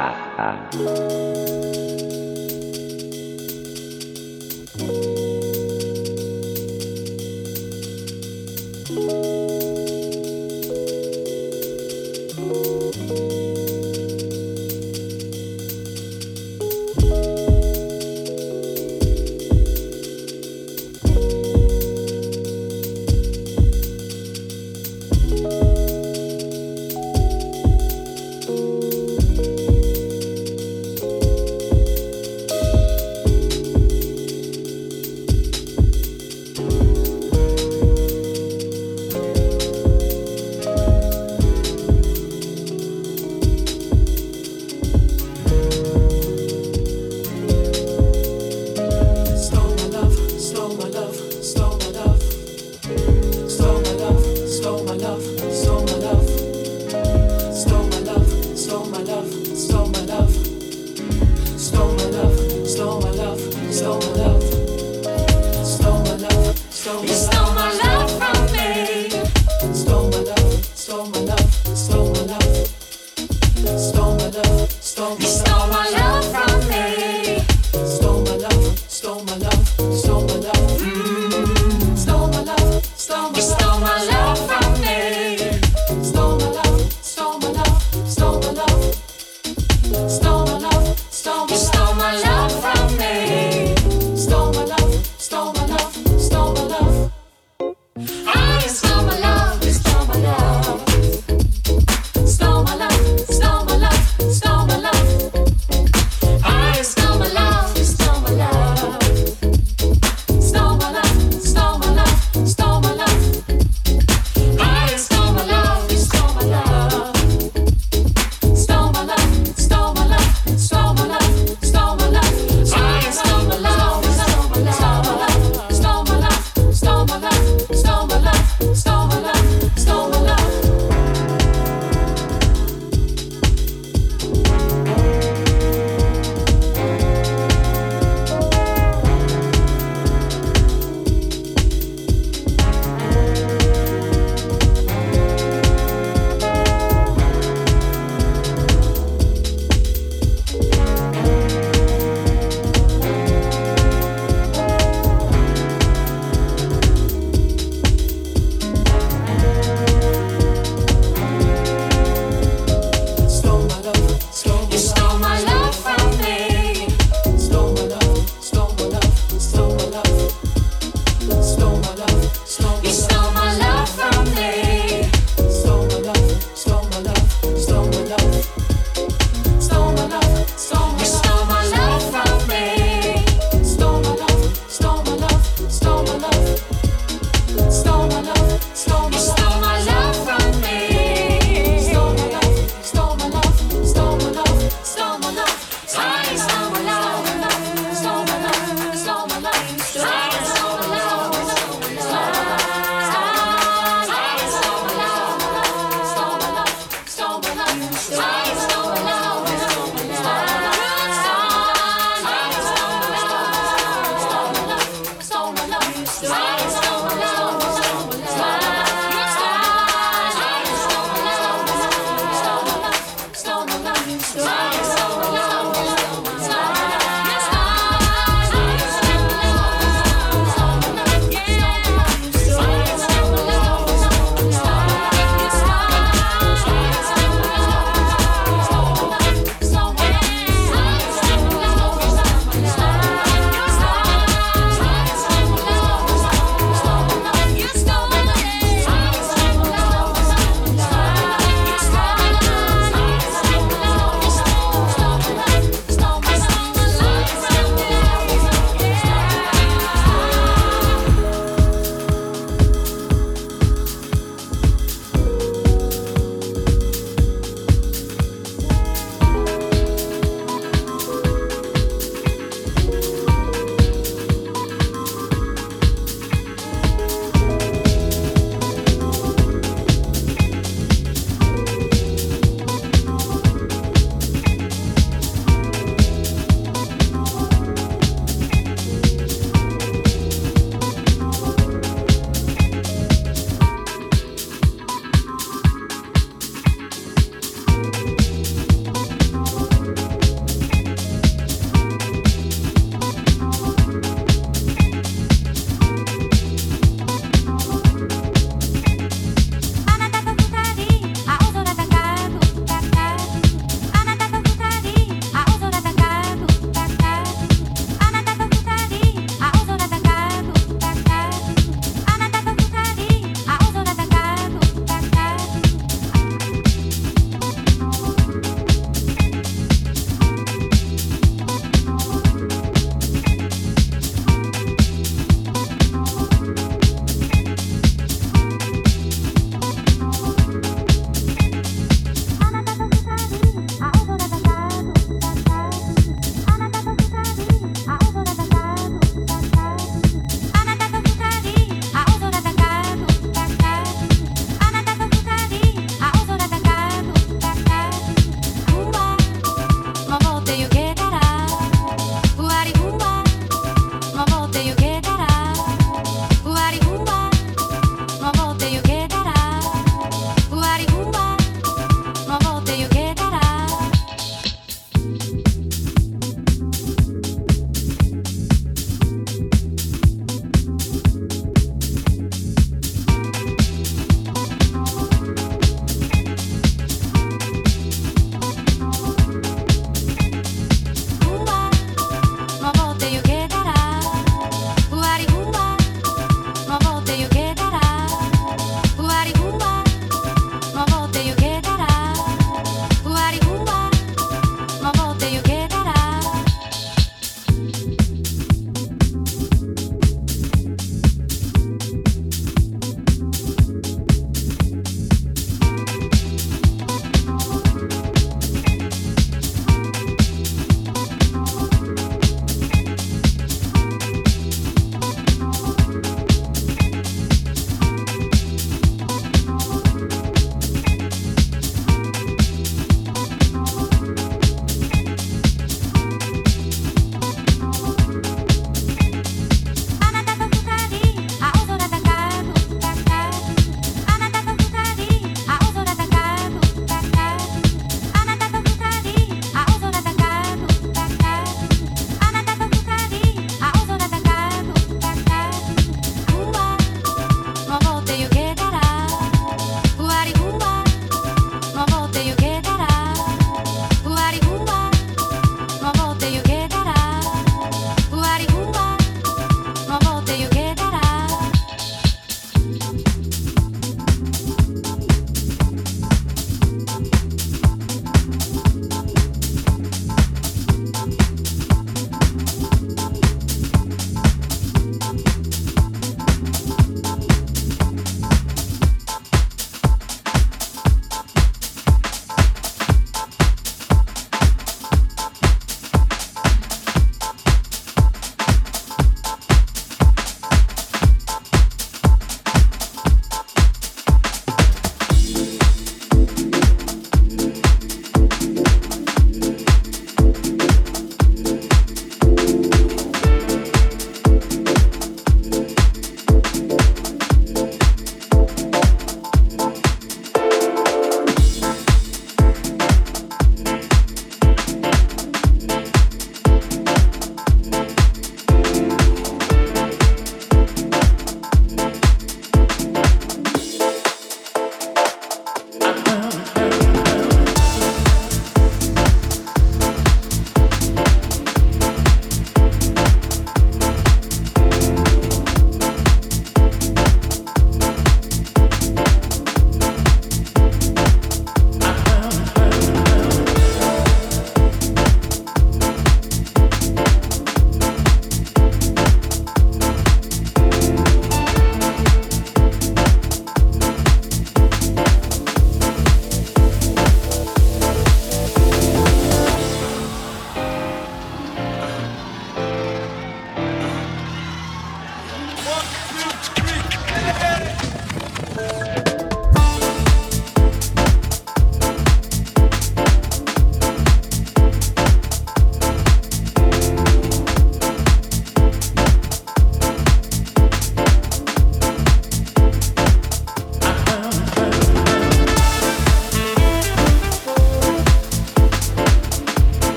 my love.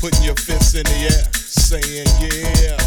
Putting your fists in the air, saying, yeah.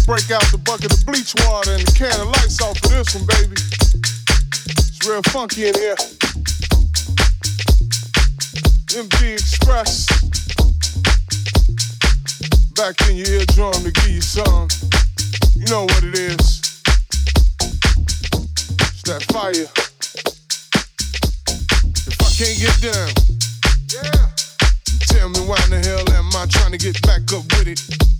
to break out the bucket of bleach water and the can of Lysol for this one, baby. It's real funky in here. MD Express. Back in your eardrum to give you some. You know what it is. It's that fire. If I can't get down, yeah. Tell me why in the hell am I trying to get back up with it?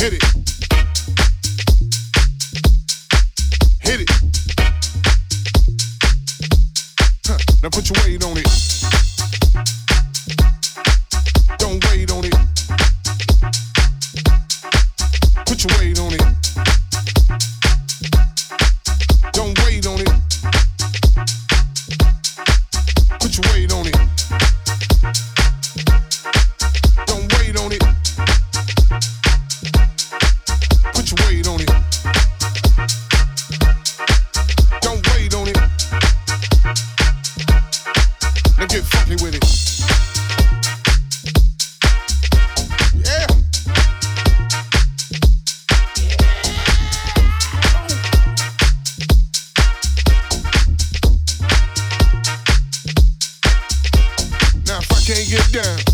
Hit it. Huh. Now put your weight on it. can't get down.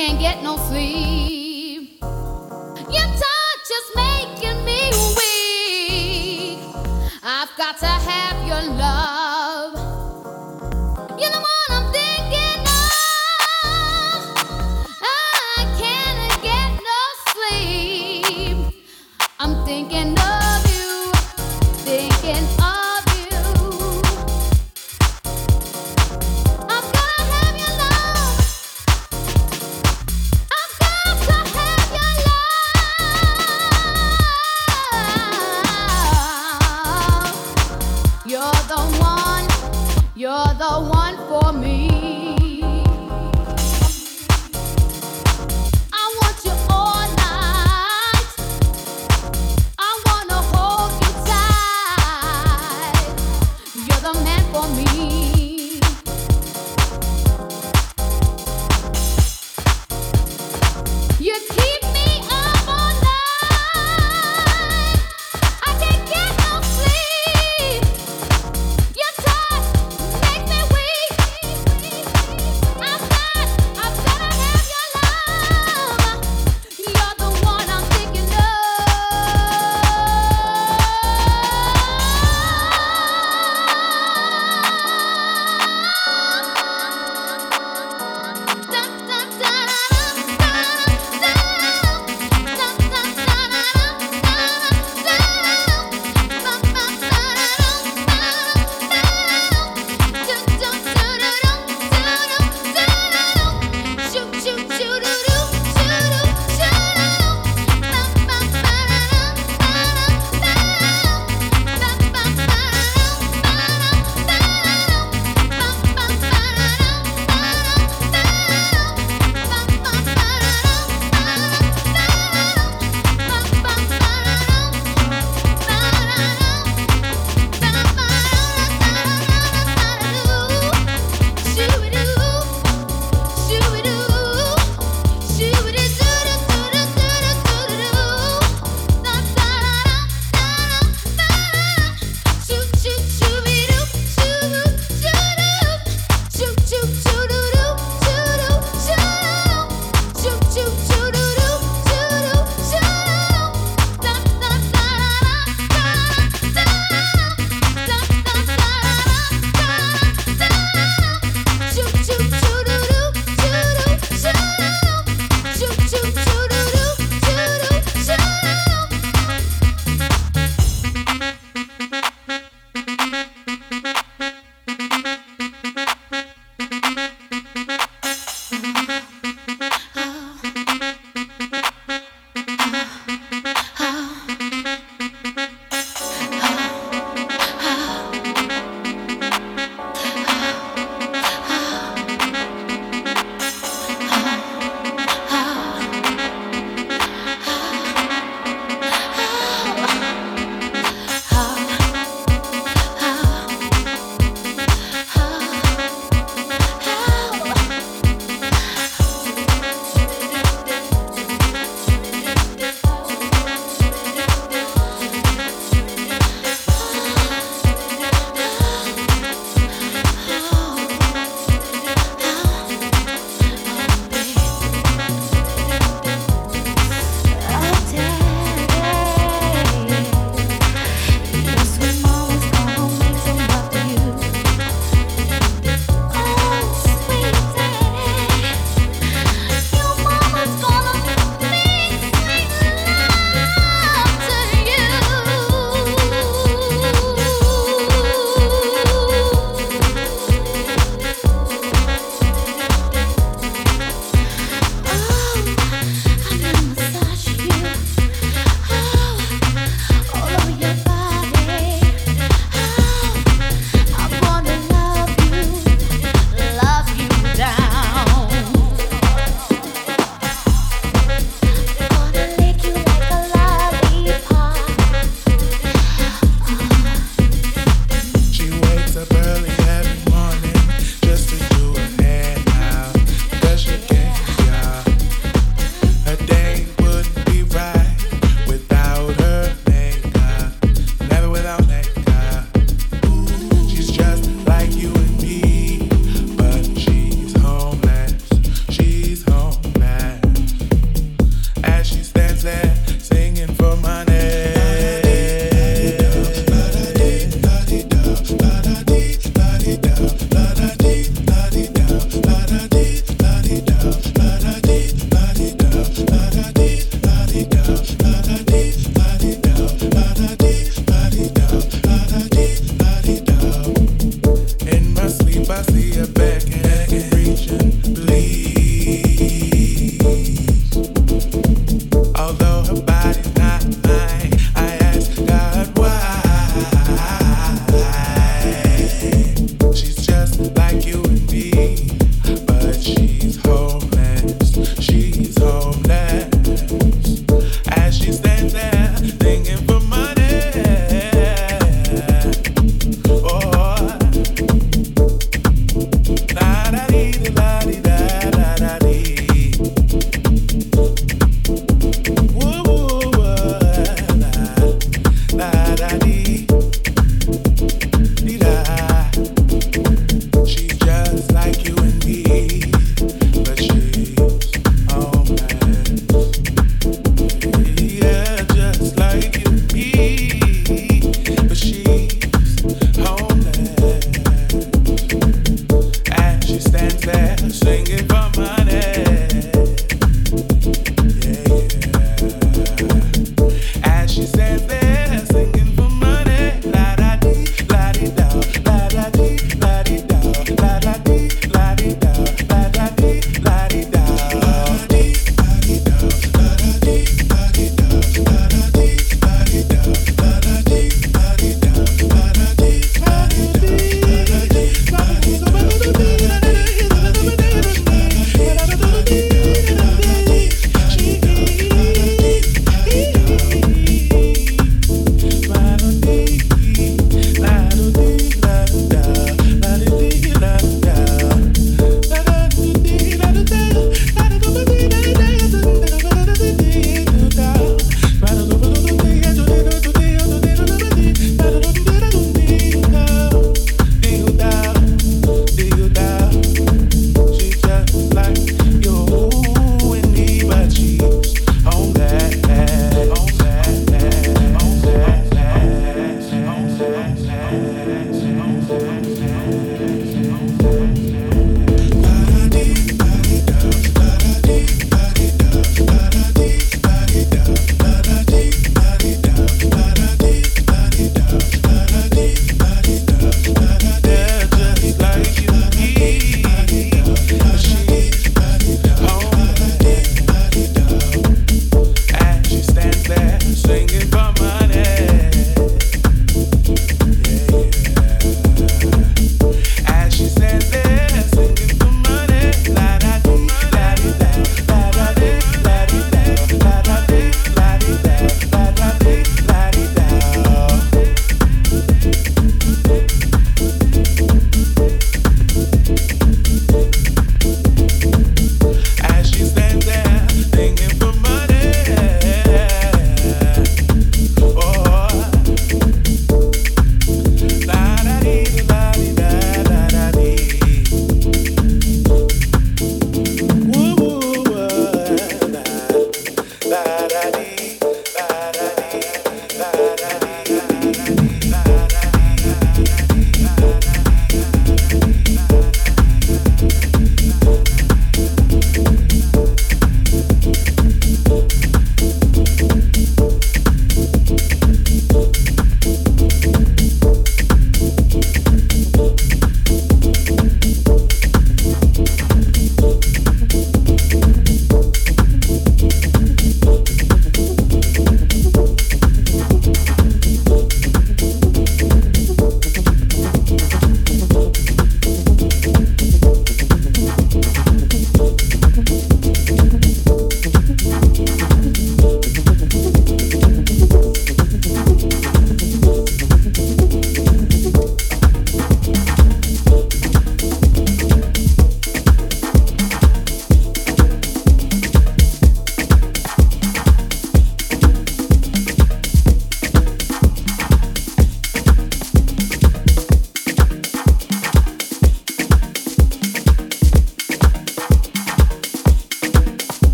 can't get no sleep.